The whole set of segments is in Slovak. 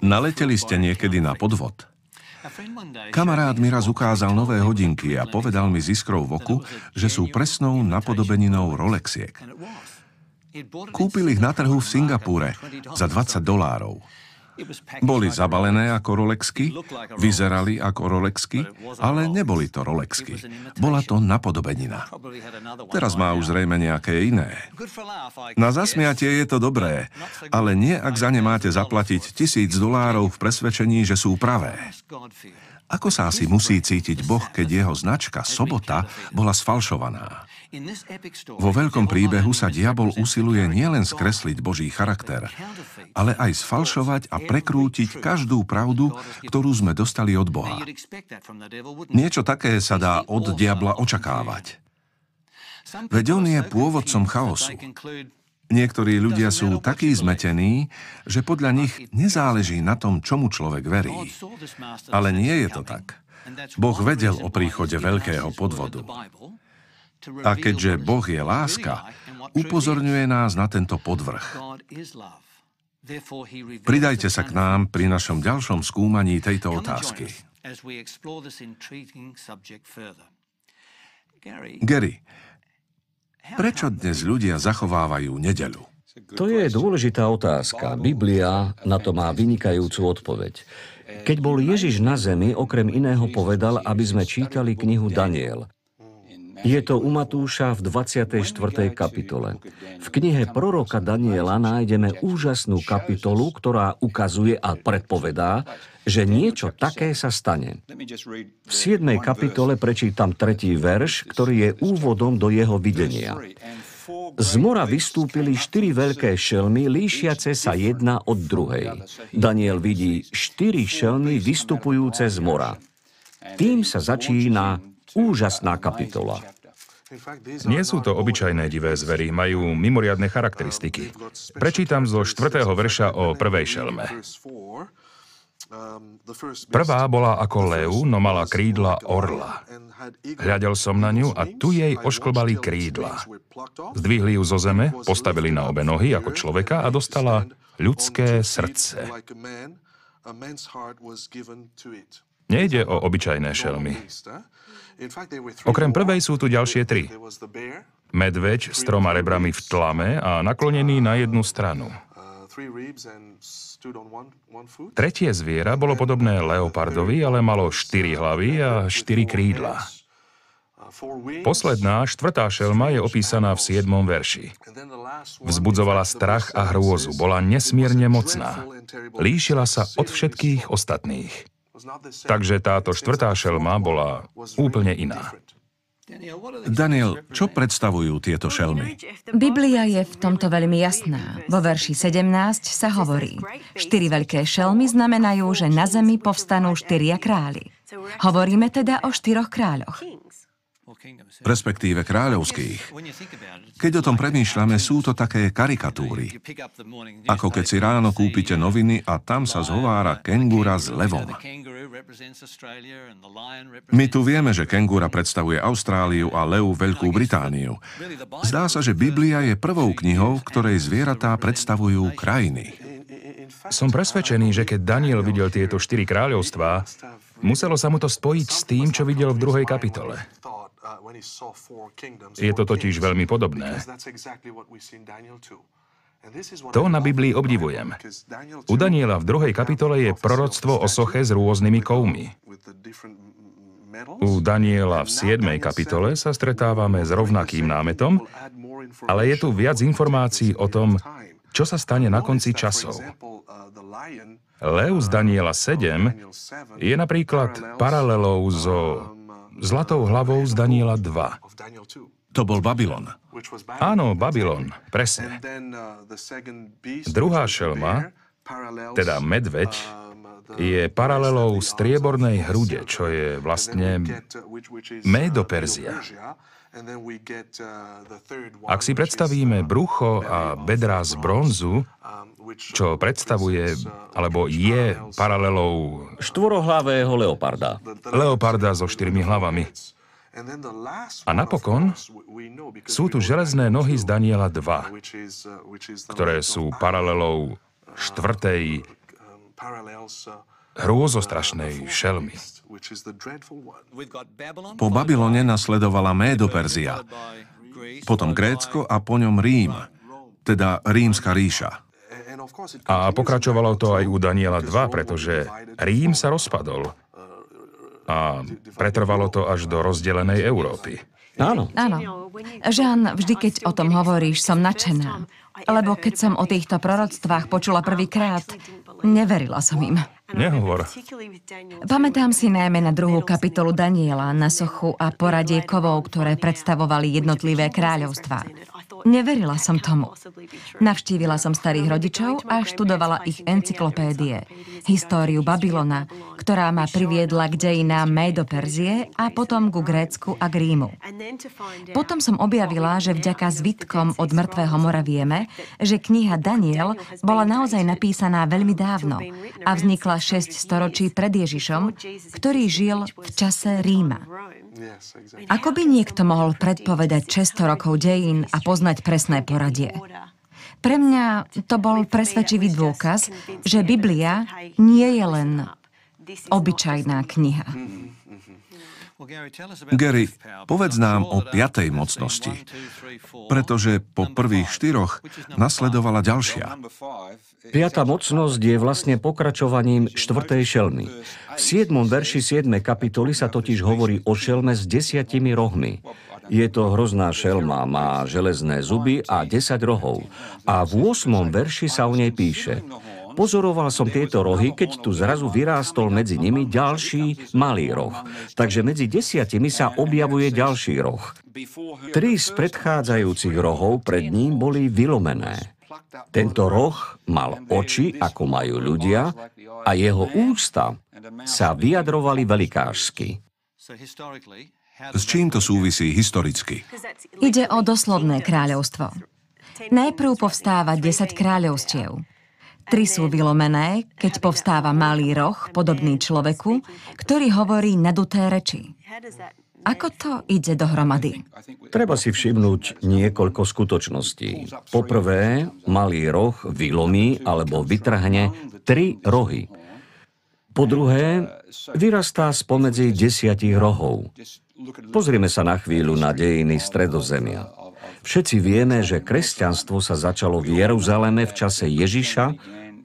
Naleteli ste niekedy na podvod? Kamarát mi raz ukázal nové hodinky a povedal mi z iskrou v oku, že sú presnou napodobeninou Rolexiek. Kúpil ich na trhu v Singapúre za 20 dolárov. Boli zabalené ako Rolexky, vyzerali ako Rolexky, ale neboli to Rolexky. Bola to napodobenina. Teraz má už zrejme nejaké iné. Na zasmiatie je to dobré, ale nie ak za ne máte zaplatiť tisíc dolárov v presvedčení, že sú pravé. Ako sa asi musí cítiť Boh, keď jeho značka Sobota bola sfalšovaná? Vo veľkom príbehu sa diabol usiluje nielen skresliť Boží charakter, ale aj sfalšovať a prekrútiť každú pravdu, ktorú sme dostali od Boha. Niečo také sa dá od diabla očakávať. Veď on je pôvodcom chaosu. Niektorí ľudia sú takí zmetení, že podľa nich nezáleží na tom, čomu človek verí. Ale nie je to tak. Boh vedel o príchode veľkého podvodu. A keďže Boh je láska, upozorňuje nás na tento podvrh. Pridajte sa k nám pri našom ďalšom skúmaní tejto otázky. Gary, Prečo dnes ľudia zachovávajú nedeľu? To je dôležitá otázka. Biblia na to má vynikajúcu odpoveď. Keď bol Ježiš na zemi, okrem iného povedal, aby sme čítali knihu Daniel. Je to u Matúša v 24. kapitole. V knihe proroka Daniela nájdeme úžasnú kapitolu, ktorá ukazuje a predpovedá, že niečo také sa stane. V 7. kapitole prečítam tretí verš, ktorý je úvodom do jeho videnia. Z mora vystúpili štyri veľké šelmy, líšiace sa jedna od druhej. Daniel vidí štyri šelmy vystupujúce z mora. Tým sa začína úžasná kapitola. Nie sú to obyčajné divé zvery, majú mimoriadne charakteristiky. Prečítam zo štvrtého verša o prvej šelme. Prvá bola ako lev, no mala krídla orla. Hľadel som na ňu a tu jej ošklbali krídla. Zdvihli ju zo zeme, postavili na obe nohy ako človeka a dostala ľudské srdce. Nejde o obyčajné šelmy. Okrem prvej sú tu ďalšie tri. Medveď s troma rebrami v tlame a naklonený na jednu stranu. Tretie zviera bolo podobné leopardovi, ale malo štyri hlavy a štyri krídla. Posledná, štvrtá šelma je opísaná v siedmom verši. Vzbudzovala strach a hrôzu, bola nesmierne mocná. Líšila sa od všetkých ostatných. Takže táto štvrtá šelma bola úplne iná. Daniel, čo predstavujú tieto šelmy? Biblia je v tomto veľmi jasná. Vo verši 17 sa hovorí, štyri veľké šelmy znamenajú, že na zemi povstanú štyria králi. Hovoríme teda o štyroch kráľoch respektíve kráľovských. Keď o tom premýšľame, sú to také karikatúry. Ako keď si ráno kúpite noviny a tam sa zhovára kengúra s levom. My tu vieme, že kengúra predstavuje Austráliu a lev Veľkú Britániu. Zdá sa, že Biblia je prvou knihou, v ktorej zvieratá predstavujú krajiny. Som presvedčený, že keď Daniel videl tieto štyri kráľovstvá, muselo sa mu to spojiť s tým, čo videl v druhej kapitole. Je to totiž veľmi podobné. To na Biblii obdivujem. U Daniela v druhej kapitole je proroctvo o soche s rôznymi kovmi. U Daniela v 7. kapitole sa stretávame s rovnakým námetom, ale je tu viac informácií o tom, čo sa stane na konci časov. Lev z Daniela 7 je napríklad paralelou so zlatou hlavou z Daniela 2. To bol Babylon. Áno, Babylon, presne. Druhá šelma, teda medveď, je paralelou striebornej hrude, čo je vlastne Médoperzia. Ak si predstavíme brucho a bedrá z bronzu, čo predstavuje, alebo je paralelou štvorohlavého leoparda. Leoparda so štyrmi hlavami. A napokon sú tu železné nohy z Daniela 2, ktoré sú paralelou štvrtej hrôzostrašnej šelmy. Po Babylone nasledovala Médo-Perzia, potom Grécko a po ňom Rím, teda Rímska ríša. A pokračovalo to aj u Daniela 2, pretože Rím sa rozpadol a pretrvalo to až do rozdelenej Európy. Áno. Áno. Žán, vždy keď o tom hovoríš, som nadšená. Lebo keď som o týchto proroctvách počula prvýkrát, neverila som im. Nehovor. Pamätám si najmä na druhú kapitolu Daniela, na sochu a poradie kovov, ktoré predstavovali jednotlivé kráľovstvá. Neverila som tomu. Navštívila som starých rodičov a študovala ich encyklopédie, históriu Babylona, ktorá ma priviedla k dejinám Médo Perzie a potom ku Grécku a k Rímu. Potom som objavila, že vďaka zvitkom od mŕtvého mora vieme, že kniha Daniel bola naozaj napísaná veľmi dávno a vznikla 6 storočí pred Ježišom, ktorý žil v čase Ríma. Ako by niekto mohol predpovedať 600 rokov dejín a poznať presné poradie? Pre mňa to bol presvedčivý dôkaz, že Biblia nie je len obyčajná kniha. Gary, povedz nám o piatej mocnosti, pretože po prvých štyroch nasledovala ďalšia. Piatá mocnosť je vlastne pokračovaním štvrtej šelmy. V 7. verši 7. kapitoly sa totiž hovorí o šelme s desiatimi rohmi. Je to hrozná šelma, má železné zuby a 10 rohov. A v 8. verši sa o nej píše Pozoroval som tieto rohy, keď tu zrazu vyrástol medzi nimi ďalší malý roh. Takže medzi desiatimi sa objavuje ďalší roh. Tri z predchádzajúcich rohov pred ním boli vylomené. Tento roh mal oči, ako majú ľudia, a jeho ústa sa vyjadrovali velikášsky. S čím to súvisí historicky? Ide o doslovné kráľovstvo. Najprv povstáva 10 kráľovstiev. Tri sú vylomené, keď povstáva malý roh, podobný človeku, ktorý hovorí naduté reči. Ako to ide dohromady? Treba si všimnúť niekoľko skutočností. Poprvé, malý roh vylomí alebo vytrhne tri rohy. Po druhé, vyrastá spomedzi desiatich rohov. Pozrime sa na chvíľu na dejiny Stredozemia. Všetci vieme, že kresťanstvo sa začalo v Jeruzaleme v čase Ježiša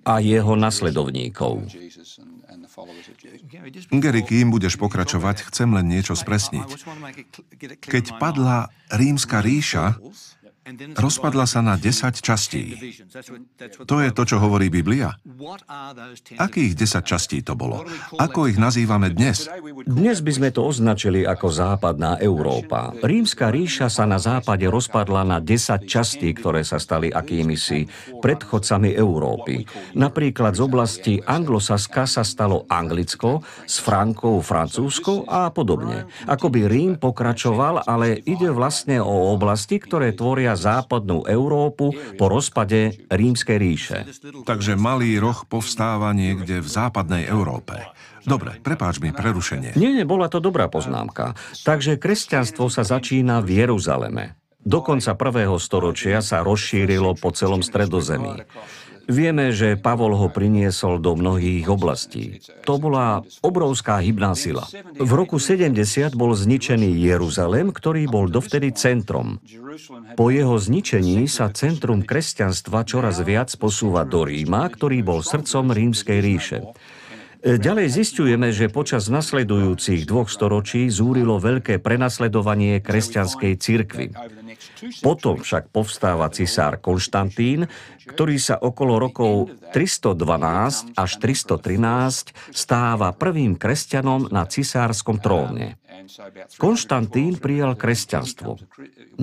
a jeho nasledovníkov. Gary, kým budeš pokračovať, chcem len niečo spresniť. Keď padla rímska ríša, Rozpadla sa na 10 častí. To je to, čo hovorí Biblia. Akých 10 častí to bolo? Ako ich nazývame dnes? Dnes by sme to označili ako západná Európa. Rímska ríša sa na západe rozpadla na 10 častí, ktoré sa stali akými si predchodcami Európy. Napríklad z oblasti Anglosaska sa stalo Anglicko, s Frankou Francúzsko a podobne. Akoby Rím pokračoval, ale ide vlastne o oblasti, ktoré tvoria západnú Európu po rozpade Rímskej ríše. Takže malý roh povstáva niekde v západnej Európe. Dobre, prepáč mi prerušenie. Nie, nie, bola to dobrá poznámka. Takže kresťanstvo sa začína v Jeruzaleme. Do konca prvého storočia sa rozšírilo po celom stredozemí. Vieme, že Pavol ho priniesol do mnohých oblastí. To bola obrovská hybná sila. V roku 70 bol zničený Jeruzalem, ktorý bol dovtedy centrom. Po jeho zničení sa centrum kresťanstva čoraz viac posúva do Ríma, ktorý bol srdcom rímskej ríše. Ďalej zistujeme, že počas nasledujúcich dvoch storočí zúrilo veľké prenasledovanie kresťanskej cirkvy. Potom však povstáva cisár Konštantín, ktorý sa okolo rokov 312 až 313 stáva prvým kresťanom na cisárskom tróne. Konštantín prijal kresťanstvo.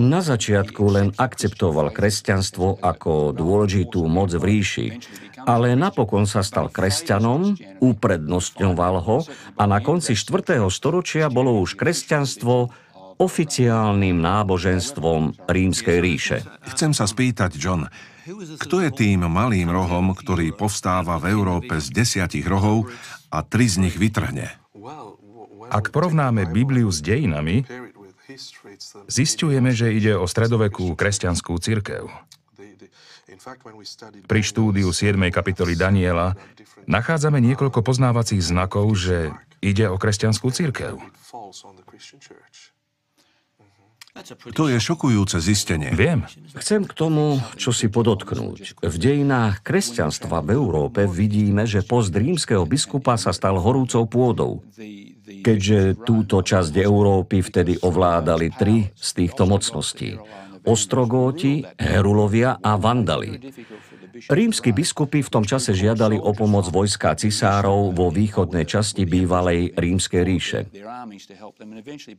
Na začiatku len akceptoval kresťanstvo ako dôležitú moc v ríši, ale napokon sa stal kresťanom, uprednostňoval ho a na konci 4. storočia bolo už kresťanstvo oficiálnym náboženstvom Rímskej ríše. Chcem sa spýtať, John, kto je tým malým rohom, ktorý povstáva v Európe z desiatich rohov a tri z nich vytrhne? Ak porovnáme Bibliu s dejinami, zistujeme, že ide o stredovekú kresťanskú cirkev. Pri štúdiu 7. kapitoly Daniela nachádzame niekoľko poznávacích znakov, že ide o kresťanskú církev. To je šokujúce zistenie. Viem. Chcem k tomu, čo si podotknúť. V dejinách kresťanstva v Európe vidíme, že post rímskeho biskupa sa stal horúcou pôdou. Keďže túto časť Európy vtedy ovládali tri z týchto mocností. Ostrogóti, Herulovia a Vandali. Rímsky biskupy v tom čase žiadali o pomoc vojska cisárov vo východnej časti bývalej rímskej ríše.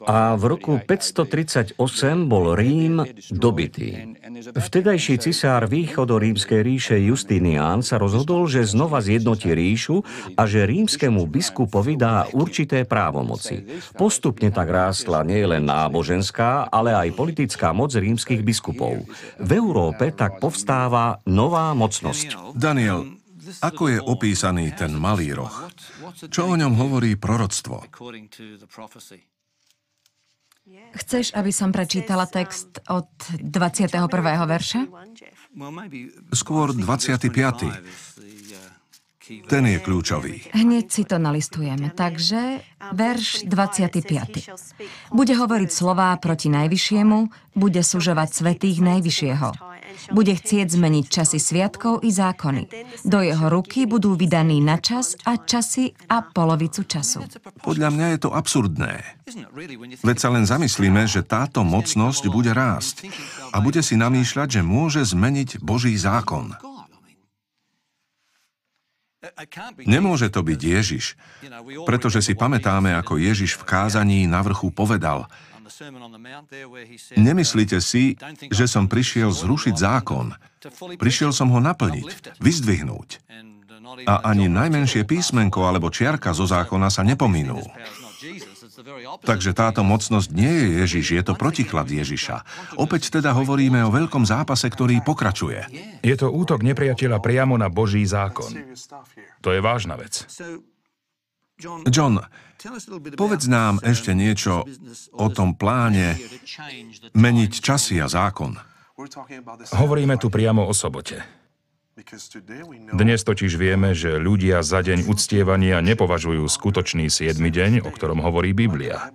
A v roku 538 bol Rím dobitý. Vtedajší cisár východorímskej ríše Justinián sa rozhodol, že znova zjednotí ríšu a že rímskému biskupovi dá určité právomoci. Postupne tak rástla nielen náboženská, ale aj politická moc rímskych biskupov. V Európe tak povstáva nová mocnosť. Daniel, ako je opísaný ten malý roh? Čo o ňom hovorí proroctvo? Chceš, aby som prečítala text od 21. verša? Skôr 25. Ten je kľúčový. Hneď si to nalistujeme. Takže verš 25. Bude hovoriť slová proti Najvyššiemu, bude sužovať svetých Najvyššieho. Bude chcieť zmeniť časy sviatkov i zákony. Do jeho ruky budú vydaní na čas a časy a polovicu času. Podľa mňa je to absurdné. Veď sa len zamyslíme, že táto mocnosť bude rásť a bude si namýšľať, že môže zmeniť Boží zákon. Nemôže to byť Ježiš, pretože si pamätáme, ako Ježiš v kázaní na vrchu povedal – Nemyslíte si, že som prišiel zrušiť zákon. Prišiel som ho naplniť, vyzdvihnúť. A ani najmenšie písmenko alebo čiarka zo zákona sa nepominú. Takže táto mocnosť nie je Ježiš, je to protiklad Ježiša. Opäť teda hovoríme o veľkom zápase, ktorý pokračuje. Je to útok nepriateľa priamo na Boží zákon. To je vážna vec. John, povedz nám ešte niečo o tom pláne meniť časy a zákon. Hovoríme tu priamo o sobote. Dnes totiž vieme, že ľudia za deň uctievania nepovažujú skutočný 7. deň, o ktorom hovorí Biblia.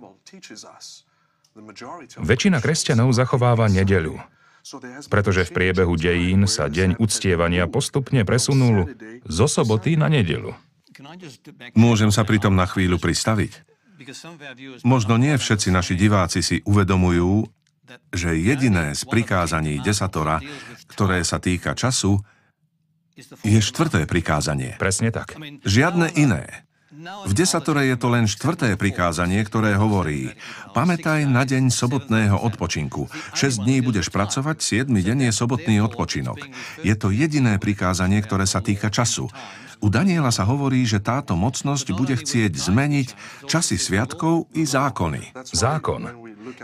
Väčšina kresťanov zachováva nedeľu, pretože v priebehu dejín sa deň uctievania postupne presunul zo soboty na nedelu. Môžem sa pritom na chvíľu pristaviť. Možno nie všetci naši diváci si uvedomujú, že jediné z prikázaní desatora, ktoré sa týka času, je štvrté prikázanie. Presne tak. Žiadne iné. V desatore je to len štvrté prikázanie, ktoré hovorí Pamätaj na deň sobotného odpočinku. 6 dní budeš pracovať, 7 deň je sobotný odpočinok. Je to jediné prikázanie, ktoré sa týka času. U Daniela sa hovorí, že táto mocnosť bude chcieť zmeniť časy sviatkov i zákony. Zákon.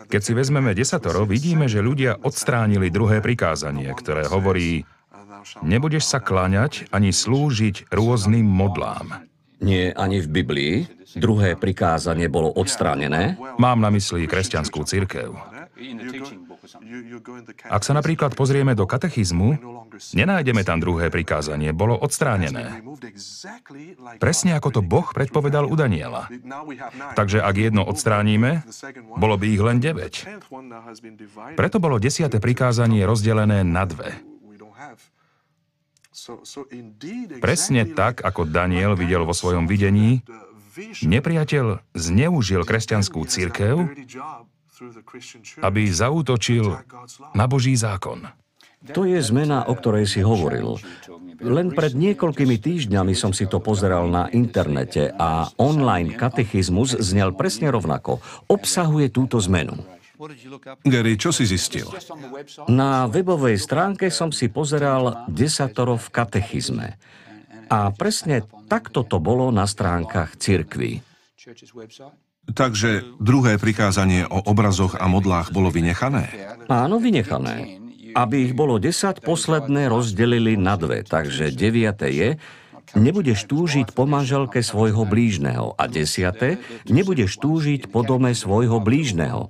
Keď si vezmeme desatoro, vidíme, že ľudia odstránili druhé prikázanie, ktoré hovorí Nebudeš sa kláňať ani slúžiť rôznym modlám. Nie ani v Biblii. Druhé prikázanie bolo odstránené. Mám na mysli kresťanskú církev. Ak sa napríklad pozrieme do katechizmu, nenájdeme tam druhé prikázanie, bolo odstránené. Presne ako to Boh predpovedal u Daniela. Takže ak jedno odstránime, bolo by ich len 9. Preto bolo desiate prikázanie rozdelené na dve. Presne tak, ako Daniel videl vo svojom videní, nepriateľ zneužil kresťanskú církev aby zaútočil na Boží zákon. To je zmena, o ktorej si hovoril. Len pred niekoľkými týždňami som si to pozeral na internete a online katechizmus znel presne rovnako. Obsahuje túto zmenu. Gary, čo si zistil? Na webovej stránke som si pozeral desatoro v katechizme. A presne takto to bolo na stránkach cirkvy. Takže druhé prikázanie o obrazoch a modlách bolo vynechané? Áno, vynechané. Aby ich bolo desať, posledné rozdelili na dve. Takže deviate je, nebudeš túžiť po manželke svojho blížneho. A desiate, nebudeš túžiť po dome svojho blížneho.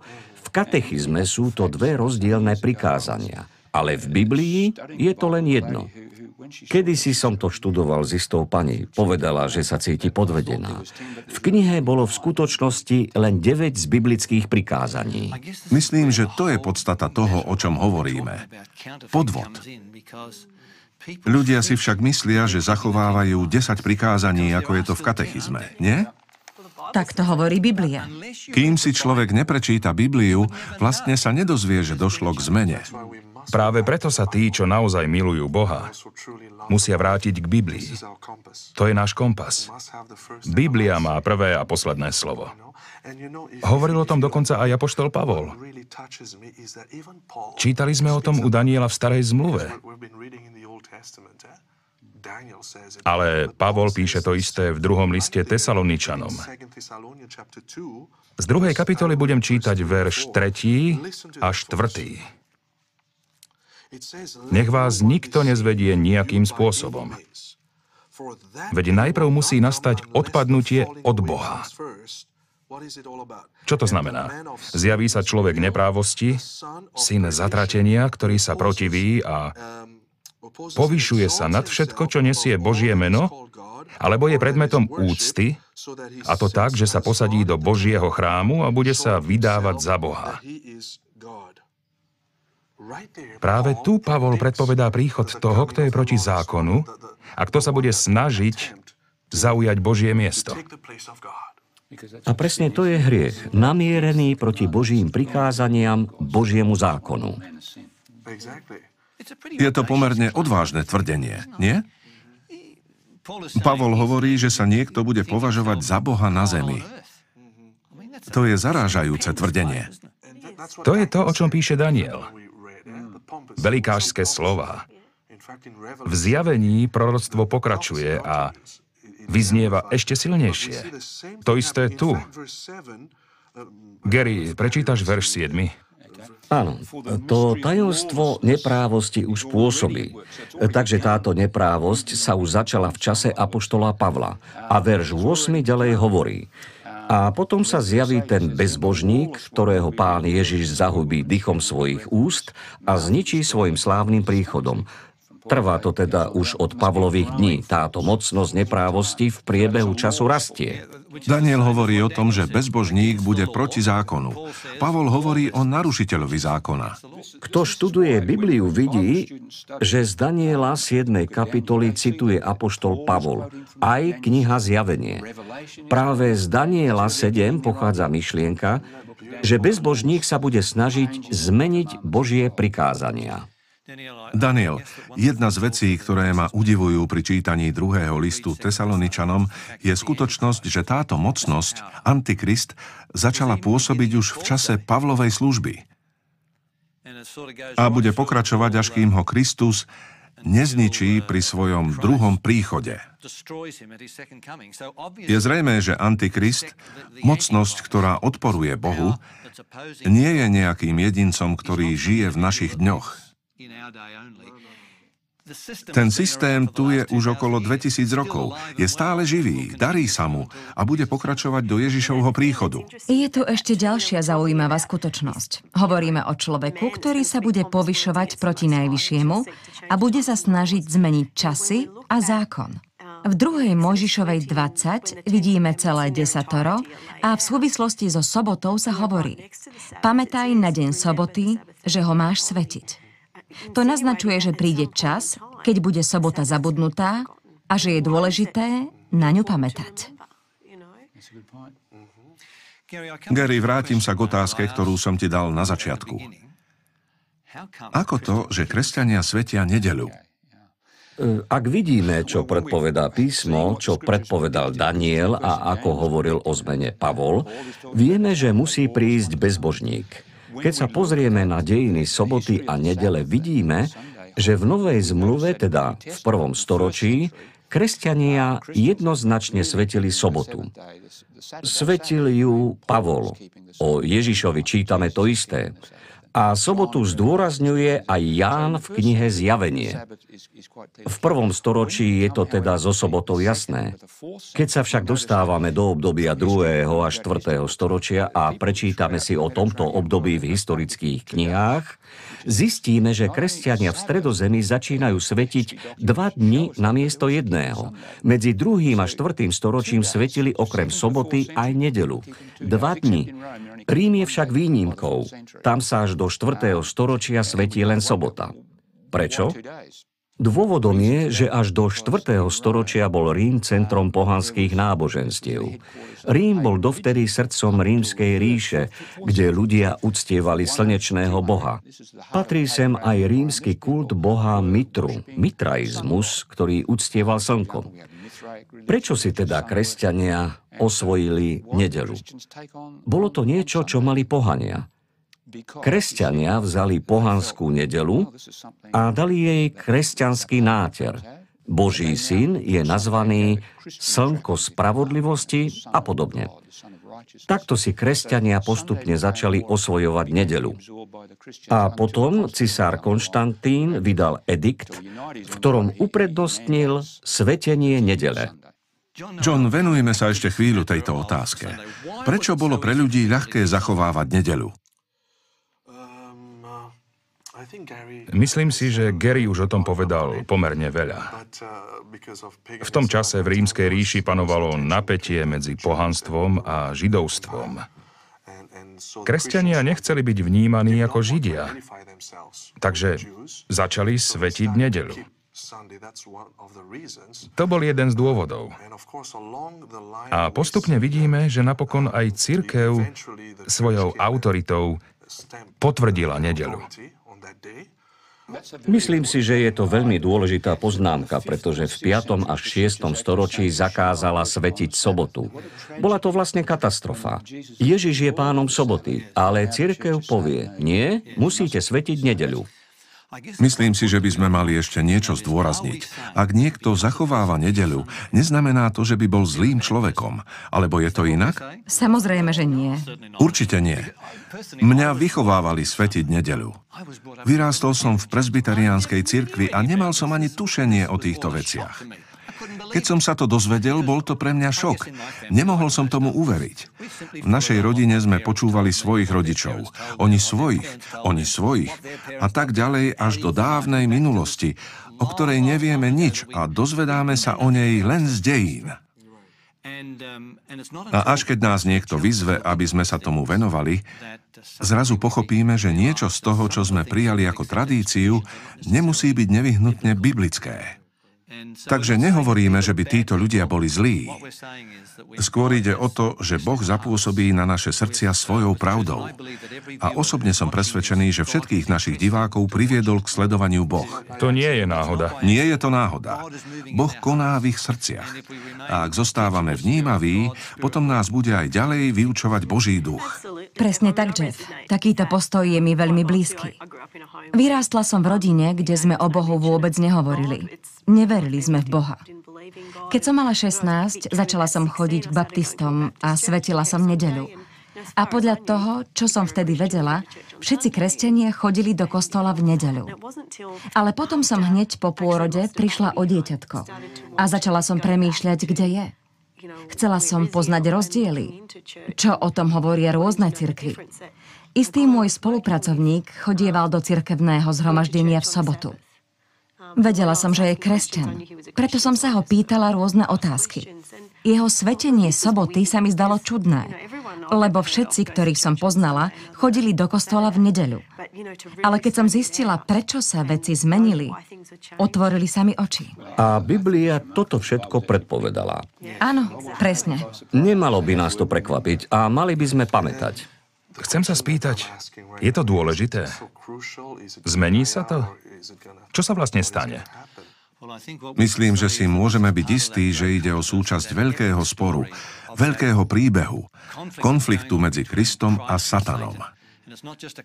Katechizme sú to dve rozdielne prikázania. Ale v Biblii je to len jedno. Kedy si som to študoval s istou pani, povedala, že sa cíti podvedená. V knihe bolo v skutočnosti len 9 z biblických prikázaní. Myslím, že to je podstata toho, o čom hovoríme. Podvod. Ľudia si však myslia, že zachovávajú 10 prikázaní, ako je to v katechizme, nie? Tak to hovorí Biblia. Kým si človek neprečíta Bibliu, vlastne sa nedozvie, že došlo k zmene. Práve preto sa tí, čo naozaj milujú Boha, musia vrátiť k Biblii. To je náš kompas. Biblia má prvé a posledné slovo. Hovoril o tom dokonca aj apoštol Pavol. Čítali sme o tom u Daniela v starej zmluve. Ale Pavol píše to isté v druhom liste Tesaloničanom. Z druhej kapitoly budem čítať verš 3. a 4. Nech vás nikto nezvedie nejakým spôsobom. Veď najprv musí nastať odpadnutie od Boha. Čo to znamená? Zjaví sa človek neprávosti, syn zatratenia, ktorý sa protiví a povyšuje sa nad všetko, čo nesie Božie meno, alebo je predmetom úcty, a to tak, že sa posadí do Božieho chrámu a bude sa vydávať za Boha. Práve tu Pavol predpovedá príchod toho, kto je proti zákonu a kto sa bude snažiť zaujať Božie miesto. A presne to je hriech, namierený proti Božím prikázaniam, Božiemu zákonu. Je to pomerne odvážne tvrdenie, nie? Pavol hovorí, že sa niekto bude považovať za Boha na zemi. To je zarážajúce tvrdenie. To je to, o čom píše Daniel velikážské slova. V zjavení proroctvo pokračuje a vyznieva ešte silnejšie. To isté tu. Gary, prečítaš verš 7? Áno, to tajomstvo neprávosti už pôsobí. Takže táto neprávosť sa už začala v čase Apoštola Pavla. A verš 8 ďalej hovorí. A potom sa zjaví ten bezbožník, ktorého pán Ježiš zahubí dychom svojich úst a zničí svojim slávnym príchodom. Trvá to teda už od Pavlových dní. Táto mocnosť neprávosti v priebehu času rastie. Daniel hovorí o tom, že bezbožník bude proti zákonu. Pavol hovorí o narušiteľovi zákona. Kto študuje Bibliu, vidí, že z Daniela 7. kapitoly cituje apoštol Pavol, aj kniha Zjavenie. Práve z Daniela 7 pochádza myšlienka, že bezbožník sa bude snažiť zmeniť Božie prikázania. Daniel, jedna z vecí, ktoré ma udivujú pri čítaní druhého listu Tesaloničanom, je skutočnosť, že táto mocnosť, Antikrist, začala pôsobiť už v čase Pavlovej služby. A bude pokračovať, až kým ho Kristus nezničí pri svojom druhom príchode. Je zrejmé, že Antikrist, mocnosť, ktorá odporuje Bohu, nie je nejakým jedincom, ktorý žije v našich dňoch. Ten systém tu je už okolo 2000 rokov. Je stále živý, darí sa mu a bude pokračovať do Ježišovho príchodu. Je tu ešte ďalšia zaujímavá skutočnosť. Hovoríme o človeku, ktorý sa bude povyšovať proti Najvyššiemu a bude sa snažiť zmeniť časy a zákon. V druhej Možišovej 20 vidíme celé desatoro a v súvislosti so sobotou sa hovorí Pamätaj na deň soboty, že ho máš svetiť. To naznačuje, že príde čas, keď bude sobota zabudnutá a že je dôležité na ňu pamätať. Gary, vrátim sa k otázke, ktorú som ti dal na začiatku. Ako to, že kresťania svetia nedelu? Ak vidíme, čo predpovedá písmo, čo predpovedal Daniel a ako hovoril o zmene Pavol, vieme, že musí prísť bezbožník. Keď sa pozrieme na dejiny soboty a nedele, vidíme, že v Novej zmluve, teda v prvom storočí, kresťania jednoznačne svetili sobotu. Svetil ju Pavol. O Ježišovi čítame to isté. A sobotu zdôrazňuje aj Ján v knihe Zjavenie. V prvom storočí je to teda zo sobotou jasné. Keď sa však dostávame do obdobia 2. a 4. storočia a prečítame si o tomto období v historických knihách, zistíme, že kresťania v stredozemi začínajú svetiť dva dni na miesto jedného. Medzi druhým a štvrtým storočím svetili okrem soboty aj nedelu. Dva dni. Rím je však výnimkou. Tam sa až do 4. storočia svetí len sobota. Prečo? Dôvodom je, že až do 4. storočia bol Rím centrom pohanských náboženstiev. Rím bol dovtedy srdcom rímskej ríše, kde ľudia uctievali slnečného boha. Patrí sem aj rímsky kult boha Mitru, mitraizmus, ktorý uctieval slnko. Prečo si teda kresťania osvojili nedelu? Bolo to niečo, čo mali pohania. Kresťania vzali pohanskú nedelu a dali jej kresťanský náter. Boží syn je nazvaný slnko spravodlivosti a podobne. Takto si kresťania postupne začali osvojovať nedelu. A potom cisár Konštantín vydal edikt, v ktorom uprednostnil svetenie nedele. John, venujeme sa ešte chvíľu tejto otázke. Prečo bolo pre ľudí ľahké zachovávať nedelu? Myslím si, že Gary už o tom povedal pomerne veľa. V tom čase v rímskej ríši panovalo napätie medzi pohanstvom a židovstvom. Kresťania nechceli byť vnímaní ako židia, takže začali svetiť nedelu. To bol jeden z dôvodov. A postupne vidíme, že napokon aj církev svojou autoritou potvrdila nedelu. Myslím si, že je to veľmi dôležitá poznámka, pretože v 5. až 6. storočí zakázala svetiť sobotu. Bola to vlastne katastrofa. Ježiš je pánom soboty, ale cirkev povie, nie, musíte svetiť nedeľu. Myslím si, že by sme mali ešte niečo zdôrazniť. Ak niekto zachováva nedelu, neznamená to, že by bol zlým človekom. Alebo je to inak? Samozrejme, že nie. Určite nie. Mňa vychovávali svetiť nedelu. Vyrástol som v presbyteriánskej cirkvi a nemal som ani tušenie o týchto veciach. Keď som sa to dozvedel, bol to pre mňa šok. Nemohol som tomu uveriť. V našej rodine sme počúvali svojich rodičov. Oni svojich, oni svojich. A tak ďalej až do dávnej minulosti, o ktorej nevieme nič a dozvedáme sa o nej len z dejín. A až keď nás niekto vyzve, aby sme sa tomu venovali, zrazu pochopíme, že niečo z toho, čo sme prijali ako tradíciu, nemusí byť nevyhnutne biblické. Takže nehovoríme, že by títo ľudia boli zlí. Skôr ide o to, že Boh zapôsobí na naše srdcia svojou pravdou. A osobne som presvedčený, že všetkých našich divákov priviedol k sledovaniu Boh. To nie je náhoda. Nie je to náhoda. Boh koná v ich srdciach. A ak zostávame vnímaví, potom nás bude aj ďalej vyučovať Boží duch. Presne tak, Jeff. Takýto postoj je mi veľmi blízky. Vyrástla som v rodine, kde sme o Bohu vôbec nehovorili. Neverili sme v Boha. Keď som mala 16, začala som chodiť k baptistom a svetila som nedeľu. A podľa toho, čo som vtedy vedela, všetci kresťania chodili do kostola v nedeľu. Ale potom som hneď po pôrode prišla o dieťatko a začala som premýšľať, kde je. Chcela som poznať rozdiely, čo o tom hovoria rôzne cirkvy. Istý môj spolupracovník chodieval do cirkevného zhromaždenia v sobotu. Vedela som, že je kresťan. Preto som sa ho pýtala rôzne otázky. Jeho svetenie soboty sa mi zdalo čudné, lebo všetci, ktorých som poznala, chodili do kostola v nedeľu. Ale keď som zistila, prečo sa veci zmenili, otvorili sa mi oči. A Biblia toto všetko predpovedala. Áno, presne. Nemalo by nás to prekvapiť a mali by sme pamätať. Chcem sa spýtať, je to dôležité? Zmení sa to? Čo sa vlastne stane? Myslím, že si môžeme byť istí, že ide o súčasť veľkého sporu, veľkého príbehu, konfliktu medzi Kristom a Satanom.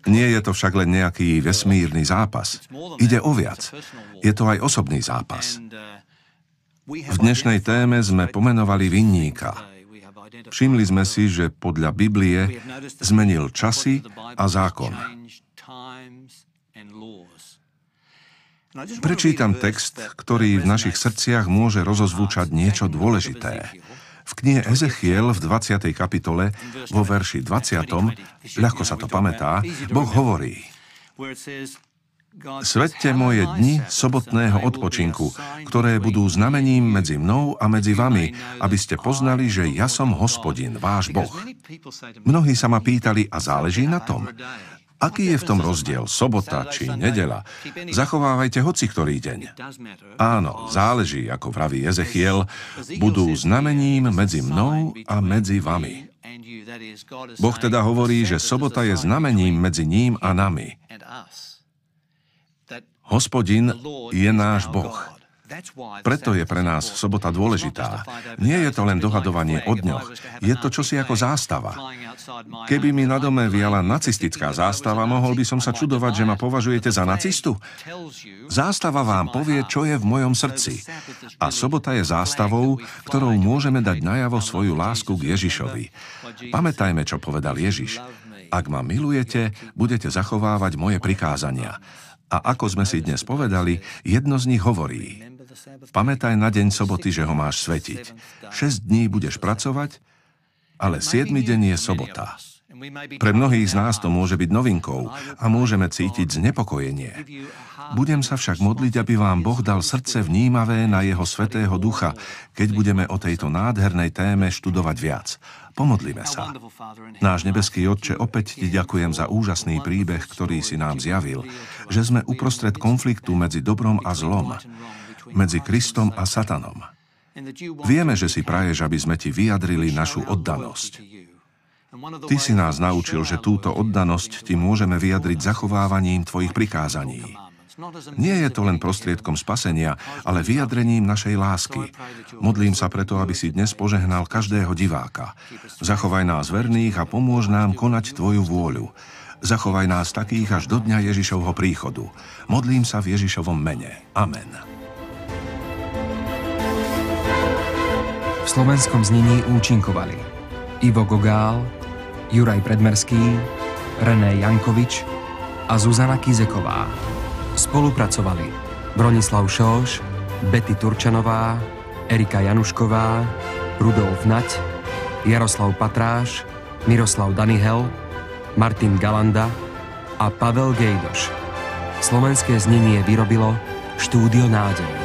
Nie je to však len nejaký vesmírny zápas. Ide o viac. Je to aj osobný zápas. V dnešnej téme sme pomenovali vinníka. Všimli sme si, že podľa Biblie zmenil časy a zákon. Prečítam text, ktorý v našich srdciach môže rozozvúčať niečo dôležité. V knihe Ezechiel v 20. kapitole vo verši 20. ľahko sa to pamätá, Boh hovorí Svedte moje dni sobotného odpočinku, ktoré budú znamením medzi mnou a medzi vami, aby ste poznali, že ja som hospodin, váš Boh. Mnohí sa ma pýtali, a záleží na tom. Aký je v tom rozdiel, sobota či nedela? Zachovávajte hoci ktorý deň. Áno, záleží, ako vraví Ezechiel, budú znamením medzi mnou a medzi vami. Boh teda hovorí, že sobota je znamením medzi ním a nami. Hospodin je náš Boh. Preto je pre nás sobota dôležitá. Nie je to len dohadovanie o dňoch, je to čosi ako zástava. Keby mi na dome viala nacistická zástava, mohol by som sa čudovať, že ma považujete za nacistu? Zástava vám povie, čo je v mojom srdci. A sobota je zástavou, ktorou môžeme dať najavo svoju lásku k Ježišovi. Pamätajme, čo povedal Ježiš. Ak ma milujete, budete zachovávať moje prikázania. A ako sme si dnes povedali, jedno z nich hovorí, pamätaj na deň soboty, že ho máš svetiť. Šesť dní budeš pracovať, ale siedmy deň je sobota. Pre mnohých z nás to môže byť novinkou a môžeme cítiť znepokojenie. Budem sa však modliť, aby vám Boh dal srdce vnímavé na Jeho svetého ducha, keď budeme o tejto nádhernej téme študovať viac. Pomodlíme sa. Náš nebeský Otče, opäť ti ďakujem za úžasný príbeh, ktorý si nám zjavil, že sme uprostred konfliktu medzi dobrom a zlom, medzi Kristom a Satanom. Vieme, že si praješ, aby sme ti vyjadrili našu oddanosť. Ty si nás naučil, že túto oddanosť ti môžeme vyjadriť zachovávaním tvojich prikázaní. Nie je to len prostriedkom spasenia, ale vyjadrením našej lásky. Modlím sa preto, aby si dnes požehnal každého diváka. Zachovaj nás verných a pomôž nám konať Tvoju vôľu. Zachovaj nás takých až do dňa Ježišovho príchodu. Modlím sa v Ježišovom mene. Amen. Slovenskom znení účinkovali Ivo Gogál, Juraj Predmerský, René Jankovič a Zuzana Kizeková. Spolupracovali Bronislav Šoš, Betty Turčanová, Erika Janušková, Rudolf Nať, Jaroslav Patráš, Miroslav Danihel, Martin Galanda a Pavel Gejdoš. Slovenské znenie vyrobilo Štúdio Nádej.